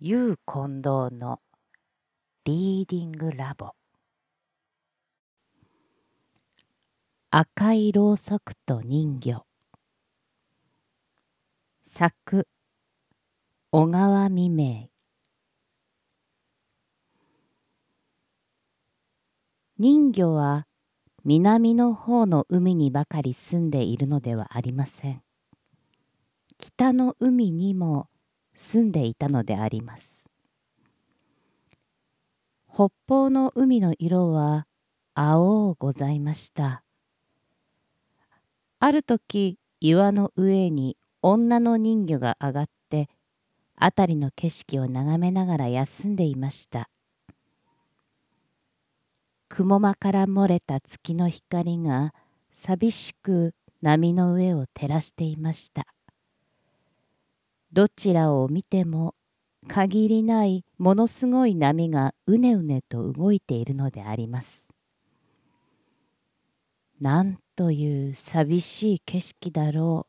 ユー近藤のリーディングラボ。赤いろうそくと人魚。作小川未明。人魚は南の方の海にばかり住んでいるのではありません。北の海にも住んでいたのであります。北方の海の色は青ございました。ある時岩の上に女の人魚が上がって辺りの景色を眺めながら休んでいました。雲間から漏れた月の光が寂しく波の上を照らしていました。どちらを見ても限りないものすごい波がうねうねと動いているのであります。なんという寂しい景色だろ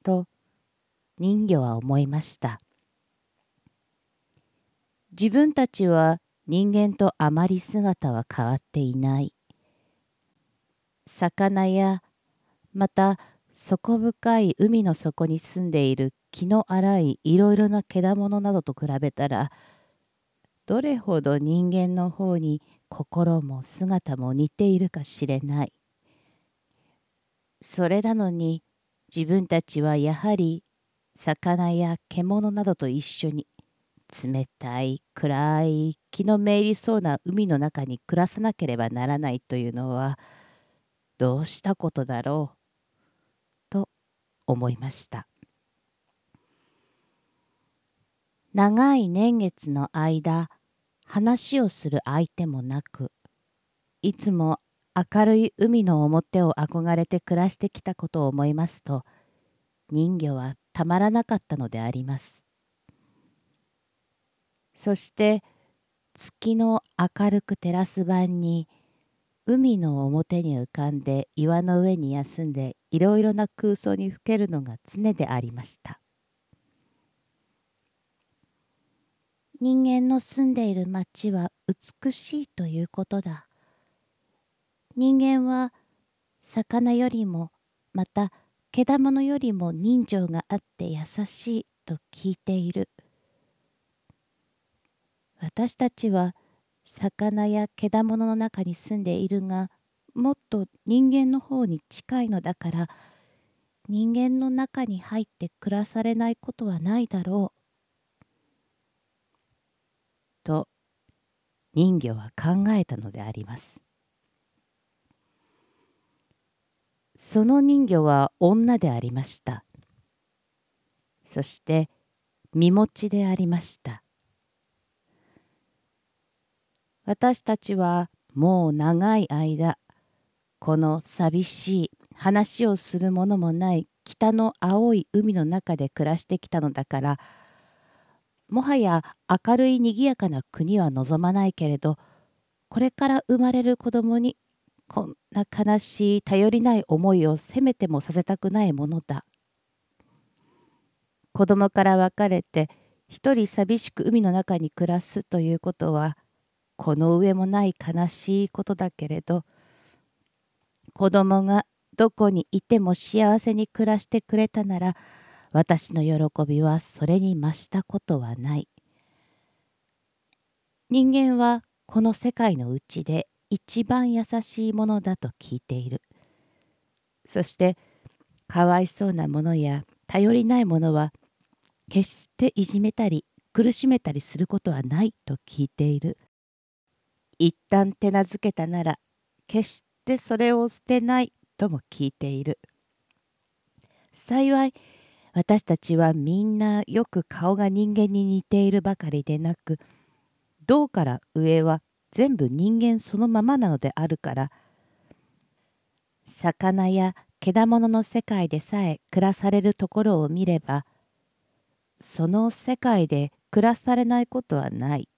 うと人魚は思いました。自分たちは人間とあまり姿は変わっていない。魚やまた底深い海の底に住んでいる気の荒いいろいろな獣などと比べたらどれほど人間の方に心も姿も似ているかしれない。それなのに自分たちはやはり魚や獣などと一緒に冷たい暗い気のめいりそうな海の中に暮らさなければならないというのはどうしたことだろう？思いました。長い年月の間話をする相手もなくいつも明るい海の表を憧れて暮らしてきたことを思いますと人魚はたまらなかったのであります。そして月の明るく照らす晩に海の表に浮かんで岩の上に休んでいろいろな空想にふけるのが常でありました。人間の住んでいる町は美しいということだ。人間は魚よりもまた獣よりも人情があって優しいと聞いている。私たちは魚や獣の中に住んでいるがもっと人間の方に近いのだから人間の中に入って暮らされないことはないだろう。と人魚は考えたのであります。その人魚は女でありました。そして身持ちでありました。私たちはもう長い間この寂しい話をするものもない北の青い海の中で暮らしてきたのだからもはや明るいにぎやかな国は望まないけれどこれから生まれる子供にこんな悲しい頼りない思いをせめてもさせたくないものだ。子供から別れて一人寂しく海の中に暮らすということはこの上もない悲しいことだけれど子供がどこにいても幸せに暮らしてくれたなら私の喜びはそれに増したことはない。人間はこの世界のうちで一番優しいものだと聞いている。そしてかわいそうなものや頼りないものは決していじめたり苦しめたりすることはないと聞いている。一旦手なずけたなら決してそれを捨てないとも聞いている。幸い私たちはみんなよく顔が人間に似ているばかりでなく胴から上は全部人間そのままなのであるから魚や獣の世界でさえ暮らされるところを見ればその世界で暮らされないことはない。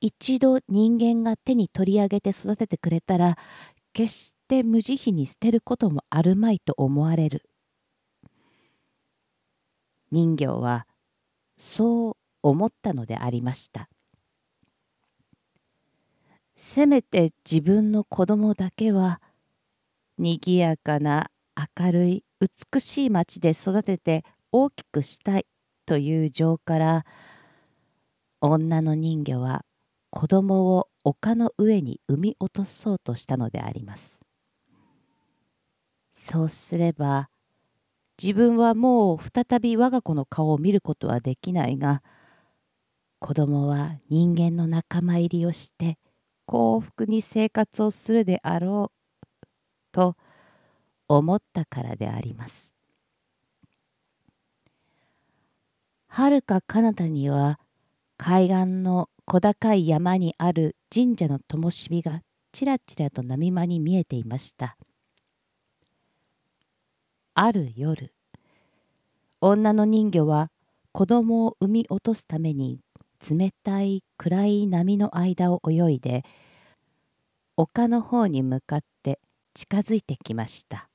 一度人間が手に取り上げて育ててくれたら決して無慈悲に捨てることもあるまいと思われる人形はそう思ったのでありました。せめて自分の子供だけはにぎやかな明るい美しい町で育てて大きくしたいという情から女の人魚は子供を丘の上に産み落とそうとしたのであります。そうすれば自分はもう再び我が子の顔を見ることはできないが子供は人間の仲間入りをして幸福に生活をするであろうと思ったからであります。はるか彼方には海岸の小高い山にある神社の灯火がちらちらと波間に見えていました。ある夜女の人魚は子供を産み落とすために冷たい暗い波の間を泳いで丘の方に向かって近づいてきました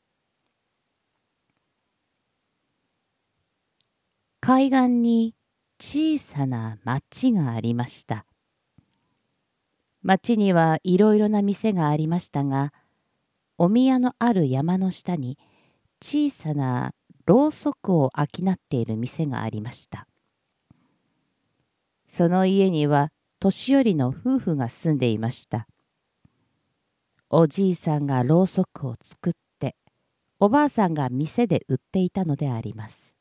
海岸に小さな町がありました町にはいろいろな店がありましたがお宮のある山の下に小さなろうそくを商っている店がありましたその家には年寄りの夫婦が住んでいました。おじいさんがろうそくを作っておばあさんが店で売っていたのであります。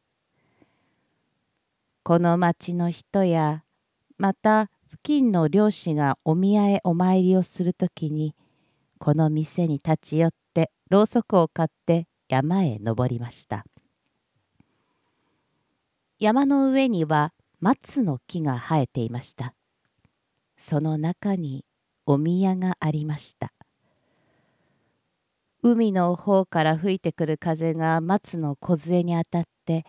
この町の人やまた付近の漁師がお宮へお参りをするときにこの店に立ち寄ってろうそくを買って山へ登りました。山の上には松の木が生えていました。その中にお宮がありました。海の方から吹いてくる風が松の梢に当たって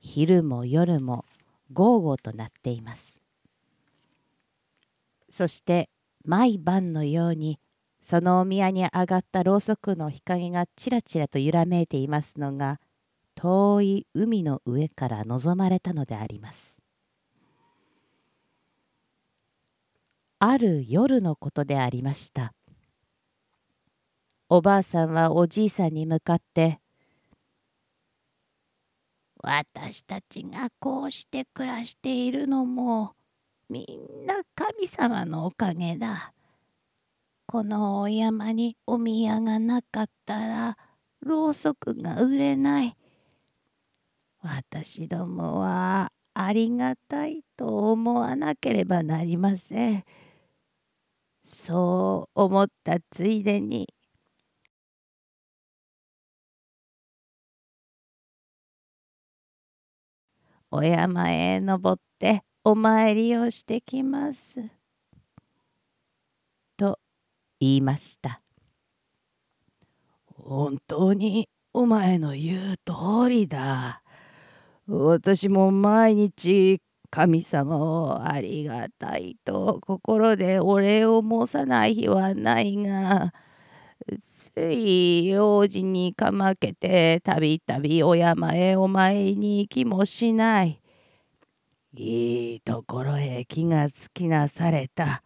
昼も夜もゴーゴーとなっています。そして毎晩のようにそのお宮に上がったろうそくの日陰がちらちらと揺らめいていますのが遠い海の上から望まれたのであります。ある夜のことでありました。おばあさんはおじいさんに向かって「私たちがこうして暮らしているのもみんな神様のおかげだ。このお山にお宮がなかったらろうそくが売れない。私どもはありがたいと思わなければなりません。そう思ったついでにお山へ登ってお参りをしてきます。と言いました。本当にお前の言う通りだ。私も毎日神様をありがたいと心でお礼を申さない日はないが、つい用事にかまけてたびたびお山へお参りに行きもしない。いいところへ気がつきなされた。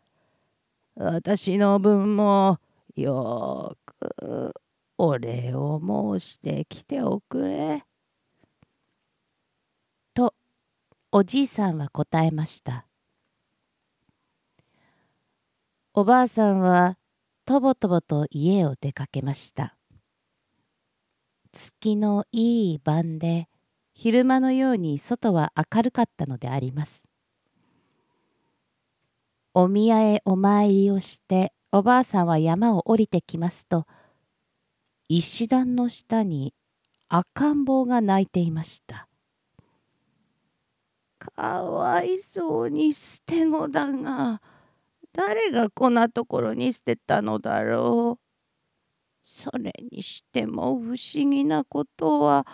私の分もよくお礼を申してきておくれ。とおじいさんは答えました。おばあさんはとぼとぼと家を出かけました。月のいい晩で昼間のように外は明るかったのであります。お宮へお参りをしておばあさんは山を降りてきますと石段の下に赤ん坊が泣いていました。かわいそうに捨て子だが誰がこんなところに捨てたのだろう。それにしても不思議なことは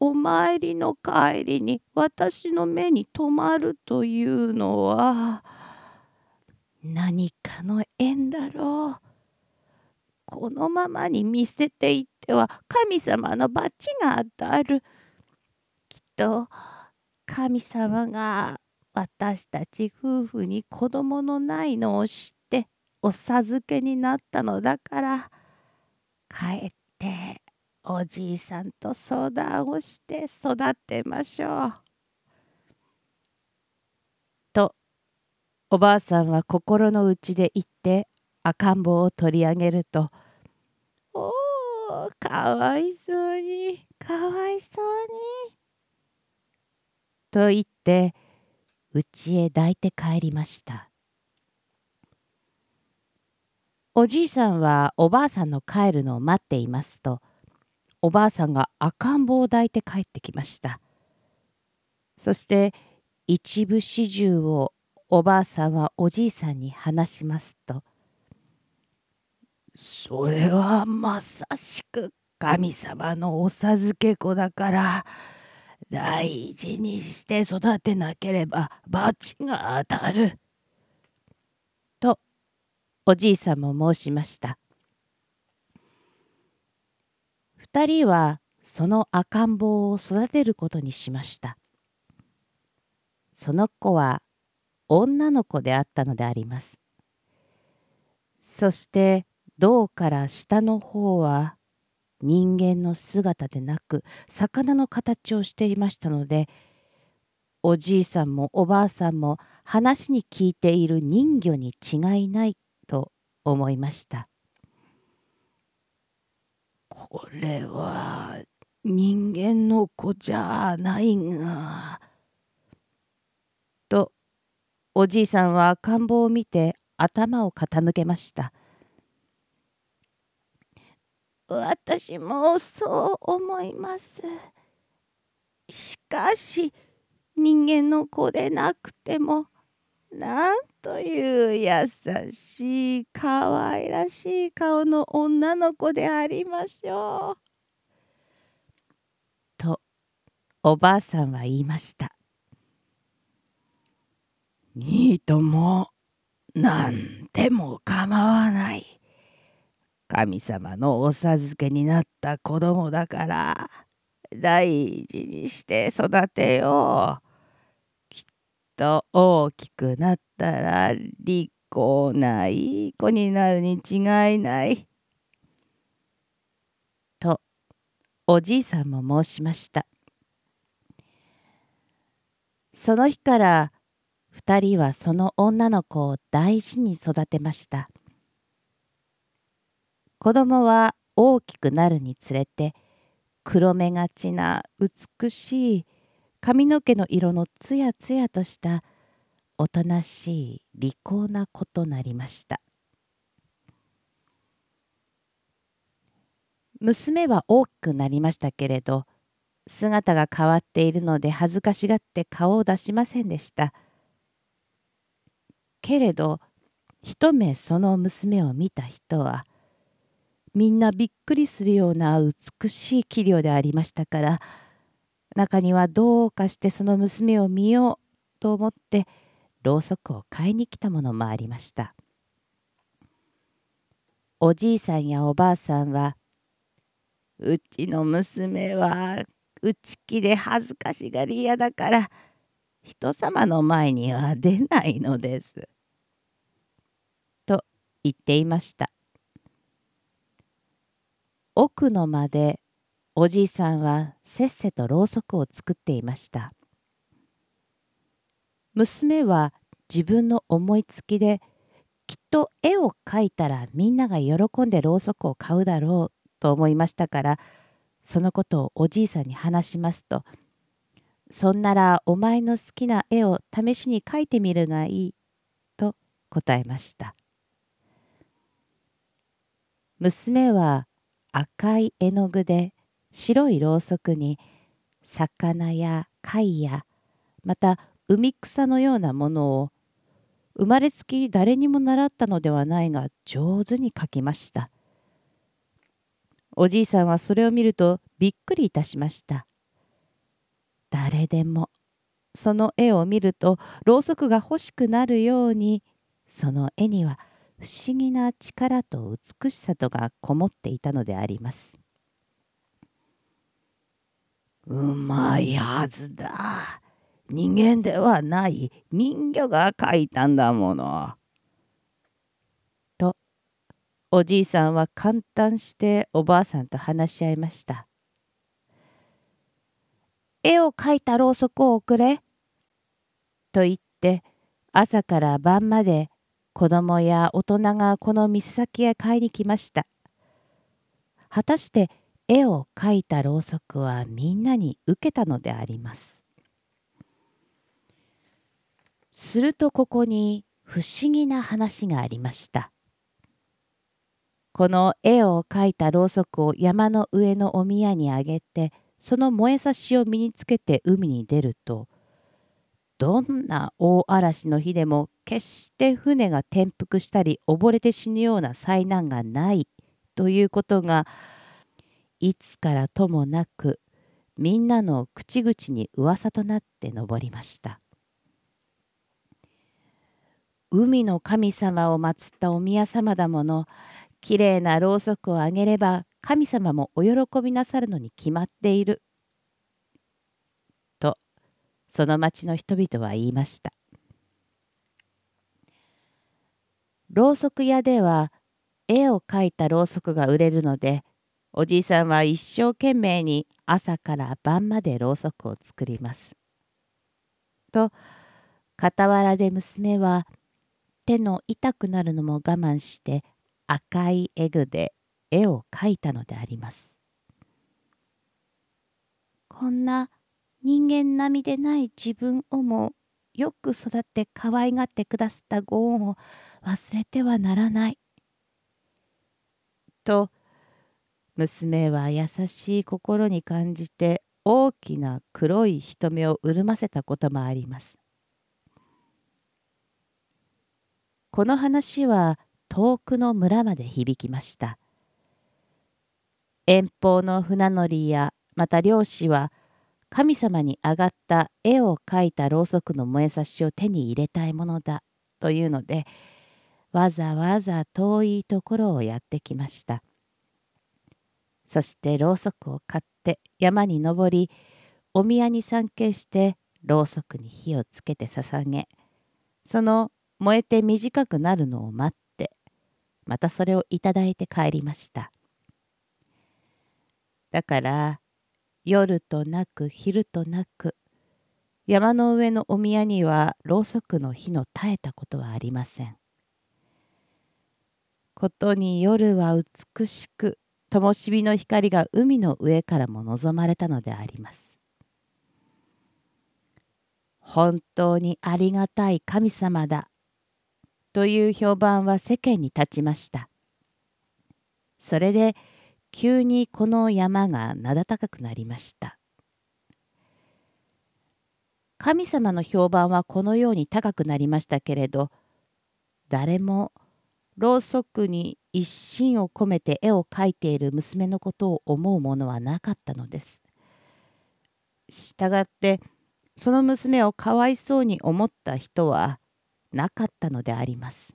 お参りの帰りに私の目に留まるというのは何かの縁だろう。このままに見せていっては神様の罰が当たる。きっと神様が私たち夫婦に子供のないのを知ってお授けになったのだから帰っておじいさんと相談をして育てましょう。とおばあさんは心の内で言って赤ん坊を取り上げると「おおかわいそうにかわいそうに」と言って家へ抱いて帰りました。おじいさんはおばあさんの帰るのを待っていますとおばあさんが赤ん坊を抱いて帰ってきました。そして一部始終をおばあさんはおじいさんに話しますと「それはまさしく神様のお授け子だから大事にして育てなければ罰が当たる。とおじいさんも申しました。二人はその赤ん坊を育てることにしました。その子は女の子であったのであります。そして胴から下の方は人間の姿でなく魚の形をしていましたのでおじいさんもおばあさんも話に聞いている人魚に違いないと思いました。これは人間の子じゃないがとおじいさんは赤ん坊を見て頭を傾けました。私もそう思います。しかし人間の子でなくてもなんという優しい可愛らしい顔の女の子でありましょう。とおばあさんは言いました。いいとも何でも構わない。神様のお授けになった子供だから大事にして育てよう。きっと大きくなったら利口ないい子になるに違いない。とおじいさんも申しました。その日から2人はその女の子を大事に育てました。子供は大きくなるにつれて黒目がちな美しい髪の毛の色のつやつやとしたおとなしい利口な子となりました。娘は大きくなりましたけれど姿が変わっているので恥ずかしがって顔を出しませんでした。けれど一目その娘を見た人はみんなびっくりするような美しい器量でありましたから中にはどうかしてその娘を見ようと思ってろうそくを買いに来たものもありました。おじいさんやおばあさんは「うちの娘は内気で恥ずかしがり屋だから人様の前には出ないのです」と言っていました。奥の間でおじいさんはせっせとろうそくを作っていました。娘は自分の思いつきできっと絵を描いたらみんなが喜んでろうそくを買うだろうと思いましたからそのことをおじいさんに話しますと「そんならお前の好きな絵を試しに描いてみるがいい」と答えました。娘は赤い絵の具で白いろうそくに魚や貝やまた海草のようなものを生まれつき誰にも習ったのではないが上手に描きました。おじいさんはそれを見るとびっくりいたしました。誰でもその絵を見るとろうそくが欲しくなるようにその絵には不思議な力と美しさとがこもっていたのであります。うまいはずだ。人間ではない人魚が書いたんだもの。とおじいさんは簡単しておばあさんと話し合いました。絵を描いたろうそくをくれ。と言って朝から晩まで子供や大人がこの店先へ買いに来ました。果たして絵を描いたろうそくはみんなに受けたのであります。するとここに不思議な話がありました。この絵を描いたろうそくを山の上のお宮にあげてその燃えさしを身につけて海に出るとどんな大嵐の日でも決して船が転覆したり溺れて死ぬような災難がないということがいつからともなくみんなの口々に噂となって上りました。海の神様を祀ったお宮様だものきれいなろうそくをあげれば神様もお喜びなさるのに決まっている。その町の人々は言いました。ろうそく屋では絵を描いたろうそくが売れるのでおじいさんは一生懸命に朝から晩までろうそくを作ります。と傍らで娘は手の痛くなるのも我慢して赤い絵具で絵を描いたのであります。こんな人間並みでない自分をもよく育って可愛がってくださったご恩を忘れてはならない。と娘は優しい心に感じて大きな黒い瞳を潤ませたこともあります。この話は遠くの村まで響きました。遠方の船乗りやまた漁師は神様に上がった絵を描いたろうそくの燃えさしを手に入れたいものだというのでわざわざ遠いところをやってきました。そしてろうそくを買って山に登りお宮に参詣してろうそくに火をつけて捧げその燃えて短くなるのを待ってまたそれをいただいて帰りましただから夜となく昼となく山の上のお宮にはろうそくの火の絶えたことはありませんことに夜は美しく灯火の光が海の上からも望まれたのであります本当にありがたい神様だという評判は世間に立ちました。それで急にこの山が名高くなりました。神様の評判はこのように高くなりましたけれど誰もろうそくに一心を込めて絵を描いている娘のことを思うものはなかったのです。したがってその娘をかわいそうに思った人はなかったのであります。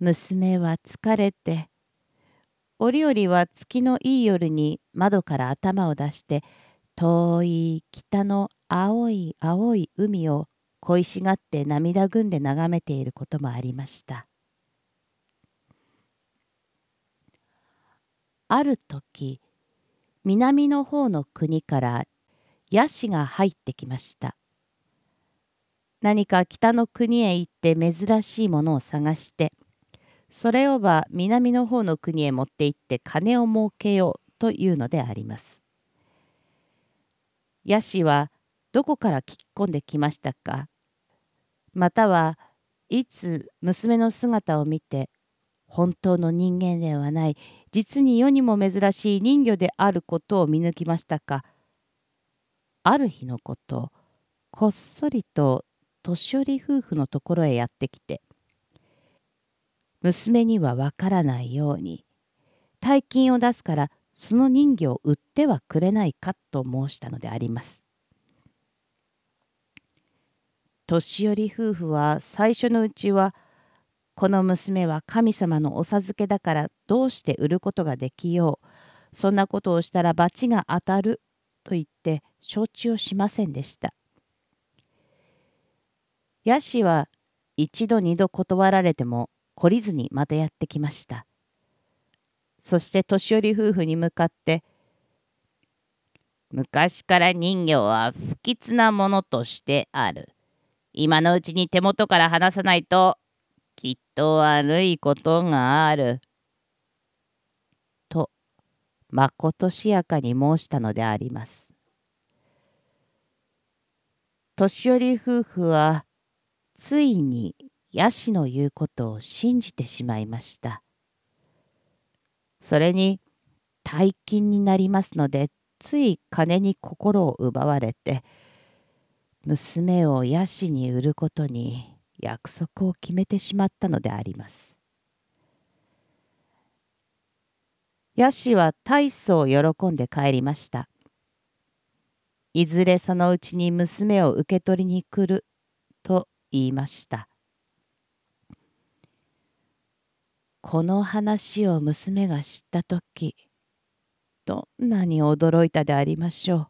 娘は疲れて折々は月のいい夜に窓から頭を出して遠い北の青い青い海を恋しがって涙ぐんで眺めていることもありました。ある時南の方の国からヤシが入ってきました。何か北の国へ行って珍しいものを探してそれをば南の方の国へ持って行って金を儲けようというのであります。ヤシはどこから聞き込んできましたか？またはいつ娘の姿を見て本当の人間ではない実に世にも珍しい人魚であることを見抜きましたか？ある日のことこっそりと年寄り夫婦のところへやってきて娘にはわからないように大金を出すからその人魚を売ってはくれないかと申したのであります。年寄り夫婦は最初のうちはこの娘は神様のお授けだからどうして売ることができようそんなことをしたら罰が当たると言って承知をしませんでした。ヤシは一度二度断られても懲りずにまたやってきました。そして年寄り夫婦に向かって「昔から人魚は不吉なものとしてある。今のうちに手元から離さないときっと悪いことがある。」とまことしやかに申したのであります。年寄り夫婦はついにヤシの言うことを信じてしまいました。それに大金になりますのでつい金に心を奪われて娘をヤシに売ることに約束を決めてしまったのであります。ヤシは大層喜んで帰りました。いずれそのうちに娘を受け取りに来ると言いました。この話を娘が知った時どんなに驚いたでありましょ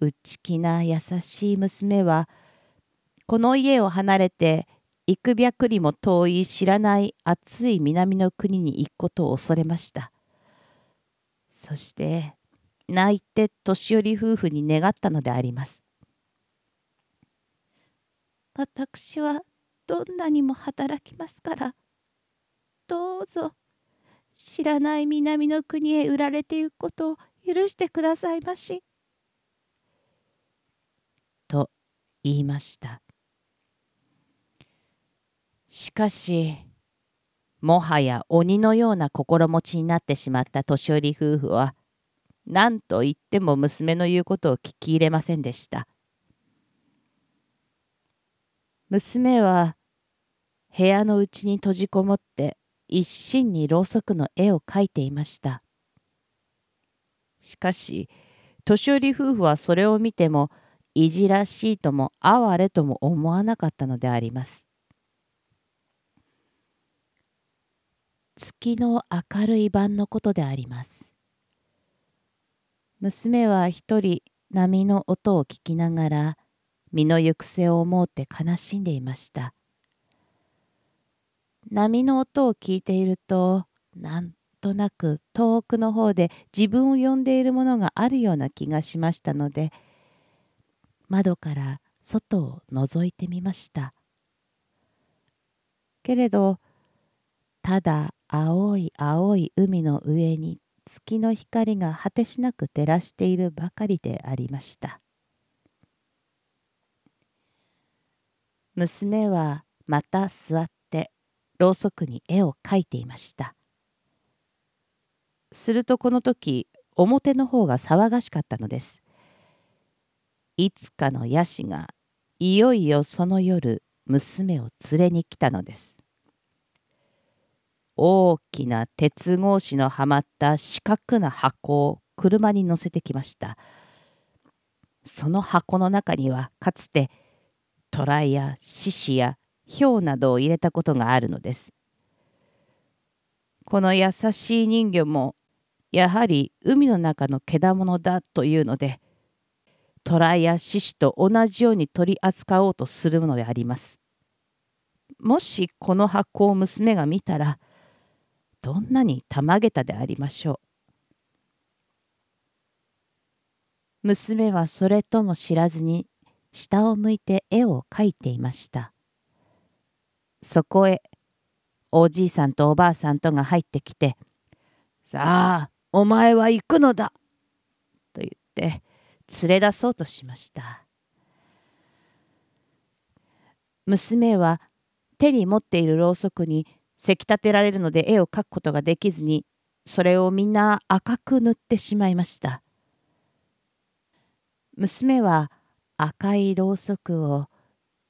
う。内気な優しい娘はこの家を離れて幾百里も遠い知らない暑い南の国に行くことを恐れました。そして泣いて年寄り夫婦に願ったのであります。私はどんなにも働きますからどうぞ知らない南の国へ売られてゆくことを許してくださいまし。と言いました。しかしもはや鬼のような心持ちになってしまった年寄り夫婦は何と言っても娘の言うことを聞き入れませんでした。娘は部屋の内に閉じこもって一心にろうそくの絵を描いていました。しかし年寄り夫婦はそれを見てもいじらしいとも哀れとも思わなかったのであります。月の明るい晩のことであります。娘は一人波の音を聞きながら身の行く末を思うて悲しんでいました。波の音を聞いているとなんとなく遠くの方で自分を呼んでいるものがあるような気がしましたので窓から外を覗いてみましたけれどただ青い青い海の上に月の光が果てしなく照らしているばかりでありました娘はまた座ってろうそくに絵を描いていました。するとこの時表の方が騒がしかったのです。いつかのヤシがいよいよその夜娘を連れに来たのです。大きな鉄格子のはまった四角な箱を車に乗せてきました。その箱の中にはかつて虎や獅子や氷などを入れたことがあるのです。この優しい人魚もやはり海の中の獣だというので虎や獅子と同じように取り扱おうとするのであります。もしこの箱を娘が見たらどんなにたまげたでありましょう。娘はそれとも知らずに下を向いて絵を描いていました。そこへおじいさんとおばあさんとが入ってきて「さあお前は行くのだ!」と言って連れ出そうとしました。娘は手に持っているろうそくにせき立てられるので絵を描くことができずにそれをみんな赤く塗ってしまいました。娘は赤いろうそくを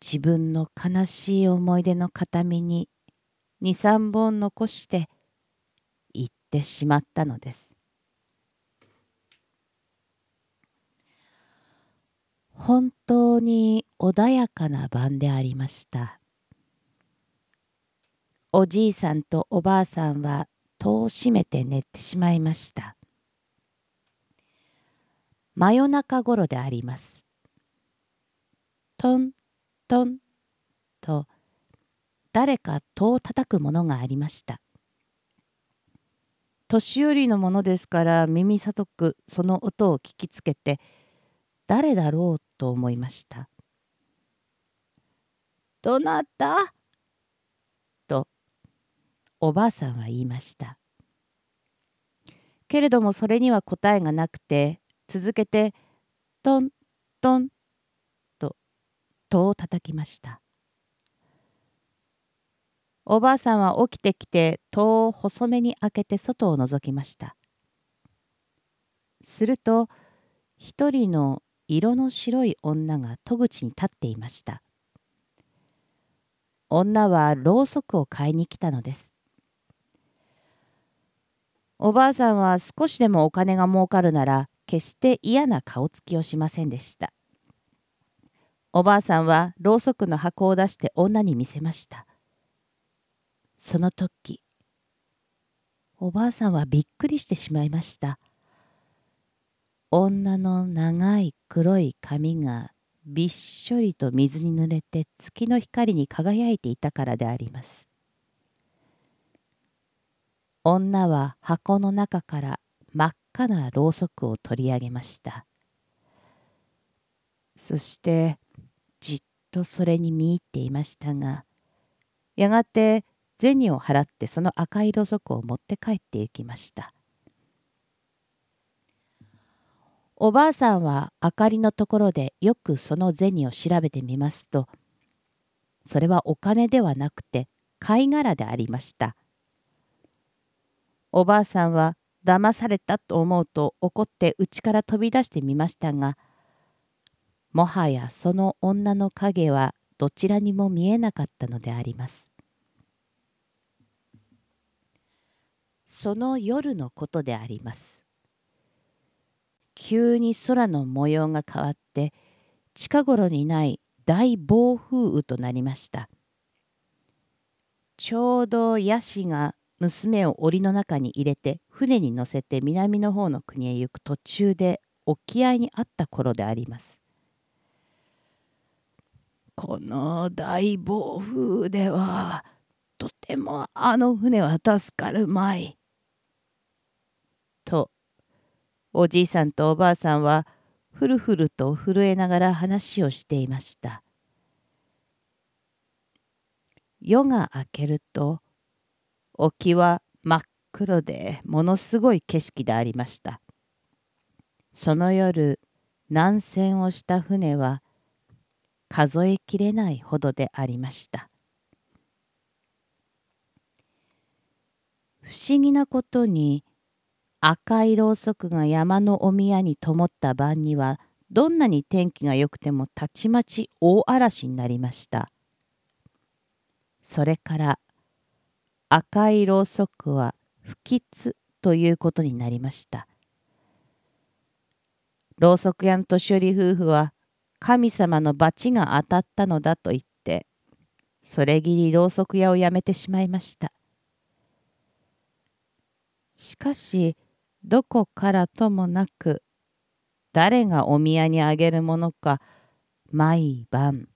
自分の悲しい思い出の形見に23本残して行ってしまったのです。本当に穏やかな晩でありました。おじいさんとおばあさんは戸を閉めて寝てしまいました。真夜中ごろであります。トントンと誰か戸を叩くものがありました。年寄りのものですから耳さくその音を聞きつけて誰だろうと思いました。どなた？とおばあさんは言いました。けれどもそれには答えがなくて続けてトントンと戸を叩きました。おばあさんは起きてきて戸を細めに開けて外を覗きました。すると一人の色の白い女が戸口に立っていました。女はろうそくを買いに来たのです。おばあさんは少しでもお金が儲かるなら決して嫌な顔つきをしませんでした。おばあさんはろうそくの箱を出して女に見せました。その時、おばあさんはびっくりしてしまいました。女の長い黒い髪がびっしょりと水に濡れて月の光に輝いていたからであります。女は箱の中から真っ赤なろうそくを取り上げました。そしてとそれに見入っていましたが、やがて銭を払ってその赤いろうそくを持って帰って行きました。おばあさんは明かりのところでよくその銭を調べてみますと、それはお金ではなくて貝殻でありました。おばあさんは騙されたと思うと怒って家から飛び出してみましたが、もはやその女の影はどちらにも見えなかったのであります。その夜のことであります。急に空の模様が変わって近頃にない大暴風雨となりました。ちょうどヤシが娘を檻の中に入れて船に乗せて南の方の国へ行く途中で沖合にあった頃であります。この大暴風ではとてもあの船は助かるまい。とおじいさんとおばあさんはふるふると震えながら話をしていました。夜が明けると沖は真っ黒でものすごい景色でありました。その夜南船をした船は数えきれないほどでありました。不思議なことに赤いろうそくが山のお宮に灯った晩にはどんなに天気が良くてもたちまち大嵐になりました。それから赤いろうそくは不吉ということになりました。ろうそく屋の年寄り夫婦は神様の罰が当たったのだと言ってそれぎりろうそく屋をやめてしまいました。しかしどこからともなく誰がお宮にあげるものか毎晩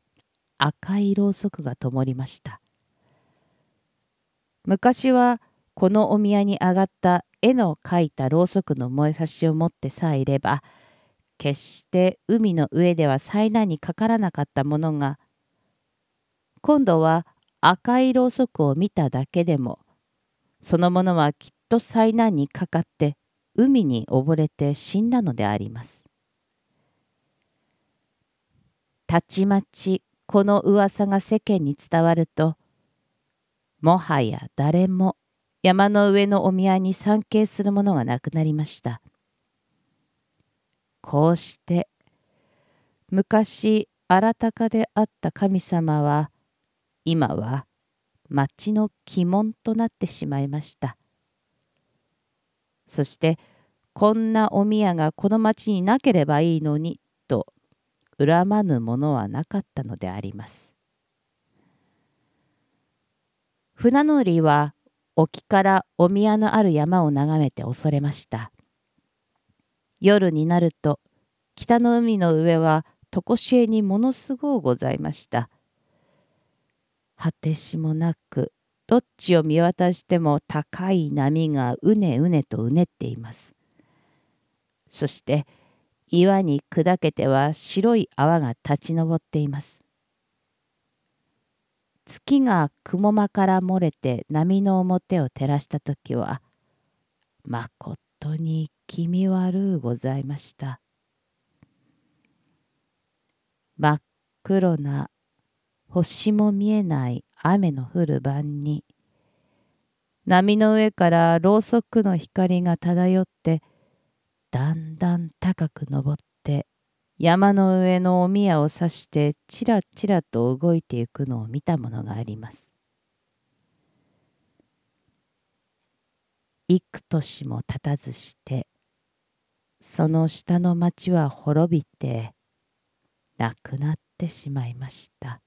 赤いろうそくが灯りました。昔はこのお宮に上がった絵の描いたろうそくの燃えさしを持ってさえいれば決して海の上では災難にかからなかったものが今度は赤いろうそくを見ただけでもそのものはきっと災難にかかって海に溺れて死んだのであります。たちまちこの噂が世間に伝わるともはや誰も山の上のお宮に参詣する者がなくなりました。こうして昔新たかであった神様は今は町の鬼門となってしまいました。そしてこんなお宮がこの町になければいいのにと恨まぬものはなかったのであります。船乗りは沖からお宮のある山を眺めて恐れました。夜になると北の海の上は常しえにものすごうございました。果てしもなくどっちを見渡しても高い波がうねうねとうねっています。そして岩に砕けては白い泡が立ち上っています。月が雲間から漏れて波の表を照らした時はまこととに気味悪うございました。真っ黒な星も見えない雨の降る晩に波の上からろうそくの光が漂ってだんだん高く登って山の上のお宮を指してちらちらと動いていくのを見たものがあります。幾年も経たずしてその下の町は滅びてなくなってしまいました。